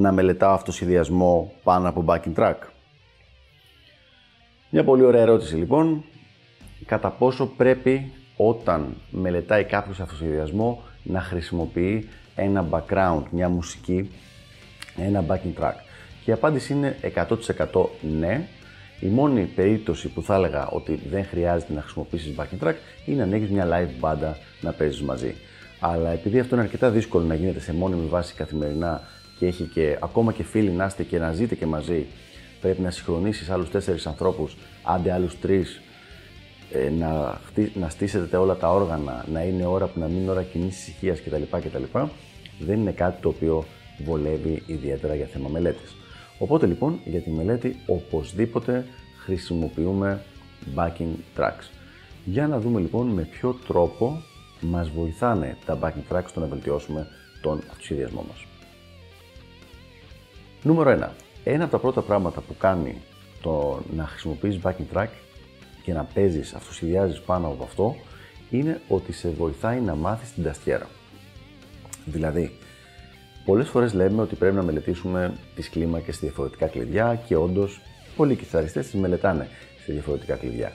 να μελετάω αυτοσχεδιασμό πάνω από backing track. Μια πολύ ωραία ερώτηση λοιπόν. Κατά πόσο πρέπει όταν μελετάει κάποιος αυτοσχεδιασμό να χρησιμοποιεί ένα background, μια μουσική, ένα backing track; Και η απάντηση είναι 100% ναι. Η μόνη περίπτωση που θα έλεγα ότι δεν χρειάζεται να χρησιμοποιήσεις backing track είναι αν έχεις μια live μπάντα να παίζεις μαζί. Αλλά επειδή αυτό είναι αρκετά δύσκολο να γίνεται σε μόνιμη βάση καθημερινά και έχει και ακόμα και φίλοι να είστε και να ζείτε και μαζί, πρέπει να συγχρονίσεις άλλους τέσσερις ανθρώπους, άντε άλλους τρεις, ε, να, να στήσετε όλα τα όργανα, να είναι ώρα που να μην είναι ώρα κοινή ησυχίας κτλ, κτλ. Δεν είναι κάτι το οποίο βολεύει ιδιαίτερα για θέμα μελέτης. Οπότε λοιπόν για τη μελέτη οπωσδήποτε χρησιμοποιούμε backing tracks. Για να δούμε λοιπόν με ποιο τρόπο μας βοηθάνε τα backing tracks στο να βελτιώσουμε τον αυτοσχεδιασμό μας. Νούμερο 1. Ένα από τα πρώτα πράγματα που κάνει το να χρησιμοποιείς backing track και να παίζεις, αυτοσχεδιάζεις πάνω από αυτό, είναι ότι σε βοηθάει να μάθεις την ταστιέρα. Δηλαδή, πολλές φορές λέμε ότι πρέπει να μελετήσουμε τις κλίμακες σε διαφορετικά κλειδιά και όντως πολλοί κιθαριστές τις μελετάνε σε διαφορετικά κλειδιά.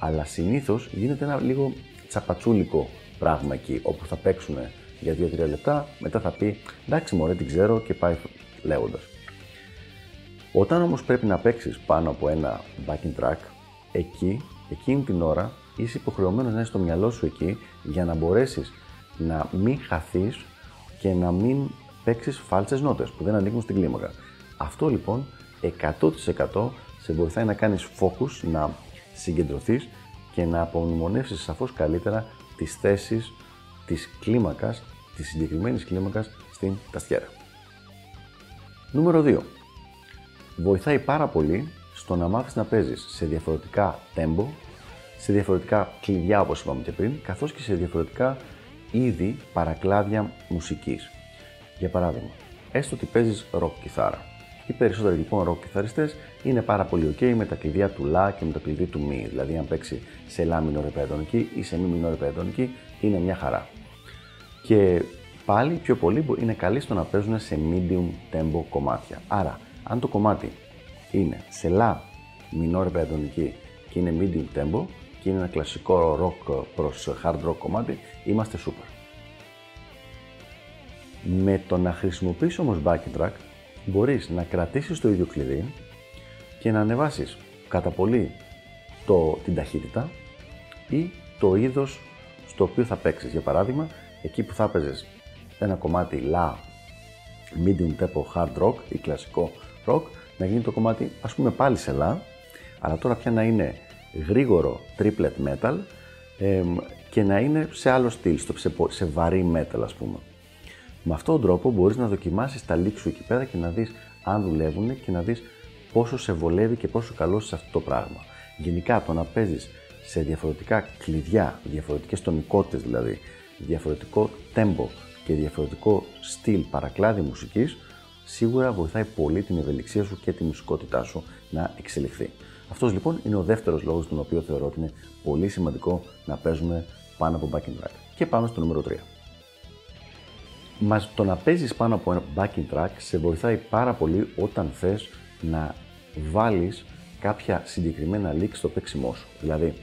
Αλλά συνήθως γίνεται ένα λίγο τσαπατσούλικο πράγμα εκεί, όπου θα παίξουν για 2-3 λεπτά, μετά θα πει εντάξει μωρέ την ξέρω και πάει λέγοντας. Όταν όμως πρέπει να παίξεις πάνω από ένα backing track, εκεί, εκείνη την ώρα, είσαι υποχρεωμένος να είσαι στο μυαλό σου εκεί για να μπορέσεις να μην χαθείς και να μην παίξεις φάλτσες νότες που δεν ανήκουν στην κλίμακα. Αυτό λοιπόν 100% σε βοηθάει να κάνεις focus, να συγκεντρωθείς και να απομνημονεύσεις σαφώς καλύτερα τις θέσεις της κλίμακας, της συγκεκριμένης κλίμακας στην ταστιέρα. Νούμερο 2 βοηθάει πάρα πολύ στο να μάθεις να παίζεις σε διαφορετικά tempo, σε διαφορετικά κλειδιά όπως είπαμε και πριν, καθώς και σε διαφορετικά είδη παρακλάδια μουσικής. Για παράδειγμα, έστω ότι παίζεις rock κιθάρα. Οι περισσότεροι λοιπόν rock κιθαριστές είναι πάρα πολύ ok με τα κλειδιά του La και με το κλειδί του Mi. Δηλαδή, αν παίξει σε La minor επεδονική ή σε Mi minor επεδονική, είναι μια χαρά. Και πάλι πιο πολύ είναι καλοί στο να παίζουν σε medium tempo κομμάτια. Άρα, αν το κομμάτι είναι σε La minor επεντονική και είναι medium tempo και είναι ένα κλασικό rock προς hard rock κομμάτι, είμαστε super. Με το να χρησιμοποιήσεις όμως backing track, μπορείς να κρατήσεις το ίδιο κλειδί και να ανεβάσεις κατά πολύ το, την ταχύτητα ή το είδος στο οποίο θα παίξεις. Για παράδειγμα, εκεί που θα έπαιζες ένα κομμάτι La medium tempo hard rock ή κλασικό rock, να γίνει το κομμάτι ας πούμε πάλι σε La, αλλά τώρα πια να είναι γρήγορο triplet metal και να είναι σε άλλο στυλ, σε, σε βαρύ metal ας πούμε. Με αυτόν τον τρόπο μπορείς να δοκιμάσεις τα leaks σου εκεί πέρα και να δεις αν δουλεύουν και να δεις πόσο σε βολεύει και πόσο καλό σε αυτό το πράγμα. Γενικά το να παίζεις σε διαφορετικά κλειδιά, διαφορετικές τονικότητες δηλαδή, διαφορετικό tempo και διαφορετικό στυλ παρακλάδι μουσικής, σίγουρα βοηθάει πολύ την ευελιξία σου και τη μουσικότητά σου να εξελιχθεί. Αυτός λοιπόν είναι ο δεύτερος λόγος τον οποίο θεωρώ ότι είναι πολύ σημαντικό να παίζουμε πάνω από backing track. Και πάμε στο νούμερο 3. Μας το να παίζεις πάνω από ένα backing track σε βοηθάει πάρα πολύ όταν θες να βάλεις κάποια συγκεκριμένα leak στο παίξιμό σου. Δηλαδή,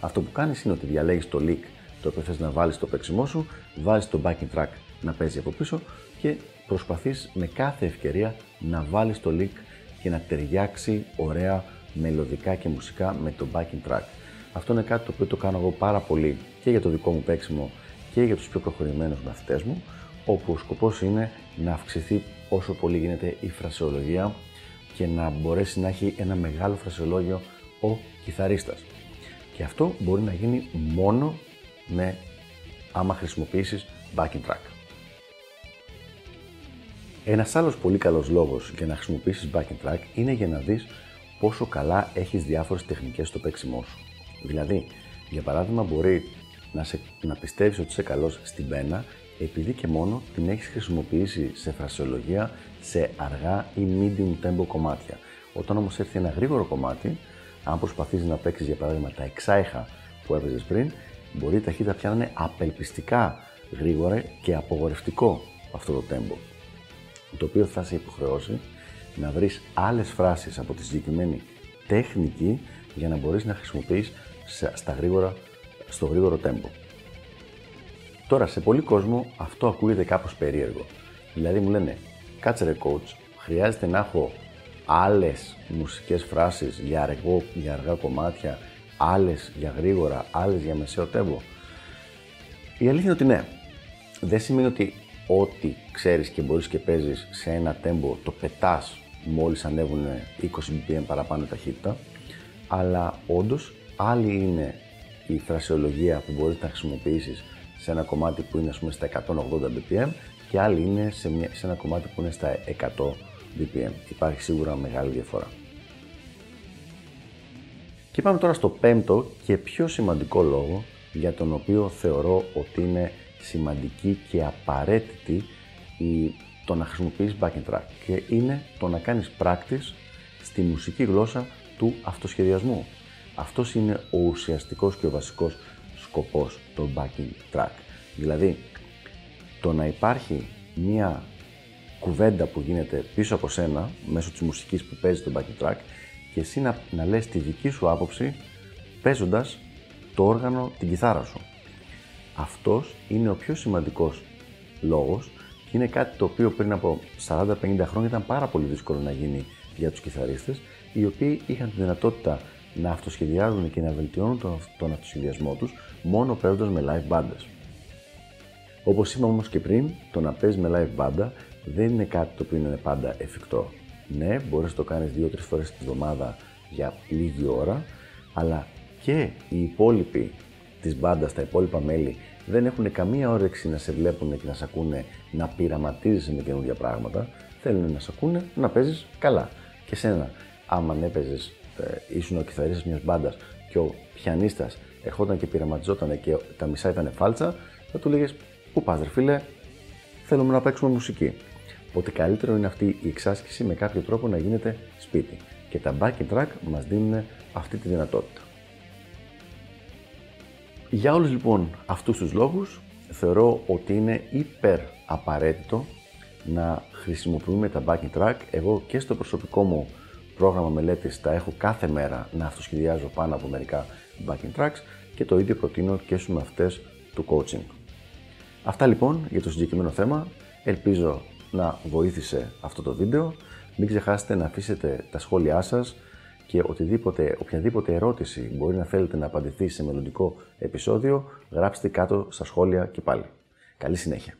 αυτό που κάνεις είναι ότι διαλέγεις το leak το οποίο θες να βάλεις στο παίξιμό σου, βάζεις το backing track να παίζει από πίσω και προσπαθείς με κάθε ευκαιρία να βάλεις το leak και να ταιριάξει ωραία μελωδικά και μουσικά με το backing track. Αυτό είναι κάτι το οποίο το κάνω εγώ πάρα πολύ και για το δικό μου παίξιμο και για τους πιο προχωρημένους μαθητές μου, όπου ο σκοπός είναι να αυξηθεί όσο πολύ γίνεται η φρασεολογία και να μπορέσει να έχει ένα μεγάλο φρασεολόγιο ο κιθαρίστας. Και αυτό μπορεί να γίνει μόνο με άμα χρησιμοποιήσεις backing track. Ένας άλλος πολύ καλός λόγος για να χρησιμοποιήσεις backing track είναι για να δεις πόσο καλά έχεις διάφορες τεχνικές στο παίξιμό σου. Δηλαδή, για παράδειγμα, μπορεί να, σε, να πιστεύεις ότι είσαι καλός στην πένα επειδή και μόνο την έχεις χρησιμοποιήσει σε φρασιολογία σε αργά ή medium tempo κομμάτια. Όταν όμως έρθει ένα γρήγορο κομμάτι, αν προσπαθήσεις να παίξεις για παράδειγμα τα εξάιχα που έπαιζε πριν, μπορεί η ταχύτητα πια να είναι απελπιστικά γρήγορα και απογορευτικό αυτό το tempo. Το οποίο θα σε υποχρεώσει να βρεις άλλες φράσεις από τη συγκεκριμένη τεχνική για να μπορείς να χρησιμοποιείς στα γρήγορα, στο γρήγορο tempo. Τώρα, σε πολλοί κόσμο αυτό ακούγεται κάπως περίεργο. Δηλαδή μου λένε, κάτσε ρε coach, χρειάζεται να έχω άλλες μουσικές φράσεις για, αργό, για αργά κομμάτια, άλλες για γρήγορα, άλλες για μεσαίο τέμπο. Η αλήθεια είναι ότι ναι. Δεν σημαίνει ότι ό,τι ξέρεις και μπορείς και παίζεις σε ένα τέμπο το πετάς μόλις ανέβουν 20 bpm παραπάνω ταχύτητα, αλλά όντως άλλη είναι η φρασιολογία που μπορείς να χρησιμοποιήσεις σε ένα κομμάτι που είναι ας πούμε, στα 180 bpm και άλλη είναι σε, μια, σε ένα κομμάτι που είναι στα 100 bpm. Υπάρχει σίγουρα μεγάλη διαφορά. Και πάμε τώρα στο πέμπτο και πιο σημαντικό λόγο για τον οποίο θεωρώ ότι είναι σημαντική και απαραίτητη η, το να χρησιμοποιείς backing track και είναι το να κάνεις practice στη μουσική γλώσσα του αυτοσχεδιασμού. Αυτός είναι ο ουσιαστικός και ο βασικός σκοπός το backing track. Δηλαδή, το να υπάρχει μία κουβέντα που γίνεται πίσω από σένα, μέσω της μουσικής που παίζει το backing track και εσύ να, να λες τη δική σου άποψη παίζοντας το όργανο, την κιθάρα σου. Αυτός είναι ο πιο σημαντικός λόγος και είναι κάτι το οποίο πριν από 40-50 χρόνια ήταν πάρα πολύ δύσκολο να γίνει για τους κιθαρίστες οι οποίοι είχαν τη δυνατότητα να αυτοσχεδιάζουν και να βελτιώνουν τον, τον αυτοσχεδιασμό τους μόνο παίζοντας με live bandas. Όπως είπαμε όμως και πριν, το να παίζεις με live banda δεν είναι κάτι το οποίο είναι πάντα εφικτό. Ναι, μπορείς να το κάνεις 2-3 φορές τη βδομάδα για λίγη ώρα, αλλά και οι υπόλοιποι της μπάντας, τα υπόλοιπα μέλη, δεν έχουν καμία όρεξη να σε βλέπουν και να σε ακούνε να πειραματίζεσαι με καινούργια πράγματα. Θέλουν να σε ακούνε να παίζεις καλά. Και σένα, άμα έπαιζε, ε, ήσουν ο κιθαρίστας μιας μπάντας και ο πιανίστας ερχόταν και πειραματιζόταν και τα μισά ήταν φάλτσα, θα του λέγες Πού πας, ρε φίλε, θέλουμε να παίξουμε μουσική. Οπότε καλύτερο είναι αυτή η εξάσκηση με κάποιο τρόπο να γίνεται σπίτι. Και τα backing track μας δίνουν αυτή τη δυνατότητα. Για όλους λοιπόν αυτούς τους λόγους θεωρώ ότι είναι υπερ απαραίτητο να χρησιμοποιούμε τα backing track. Εγώ και στο προσωπικό μου πρόγραμμα μελέτης τα έχω κάθε μέρα να αυτοσχεδιάζω πάνω από μερικά backing tracks και το ίδιο προτείνω και στους μαθητές του coaching. Αυτά λοιπόν για το συγκεκριμένο θέμα. Ελπίζω να βοήθησε αυτό το βίντεο. Μην ξεχάσετε να αφήσετε τα σχόλιά σας και οτιδήποτε, οποιαδήποτε ερώτηση μπορεί να θέλετε να απαντηθεί σε μελλοντικό επεισόδιο, γράψτε κάτω στα σχόλια και πάλι. Καλή συνέχεια.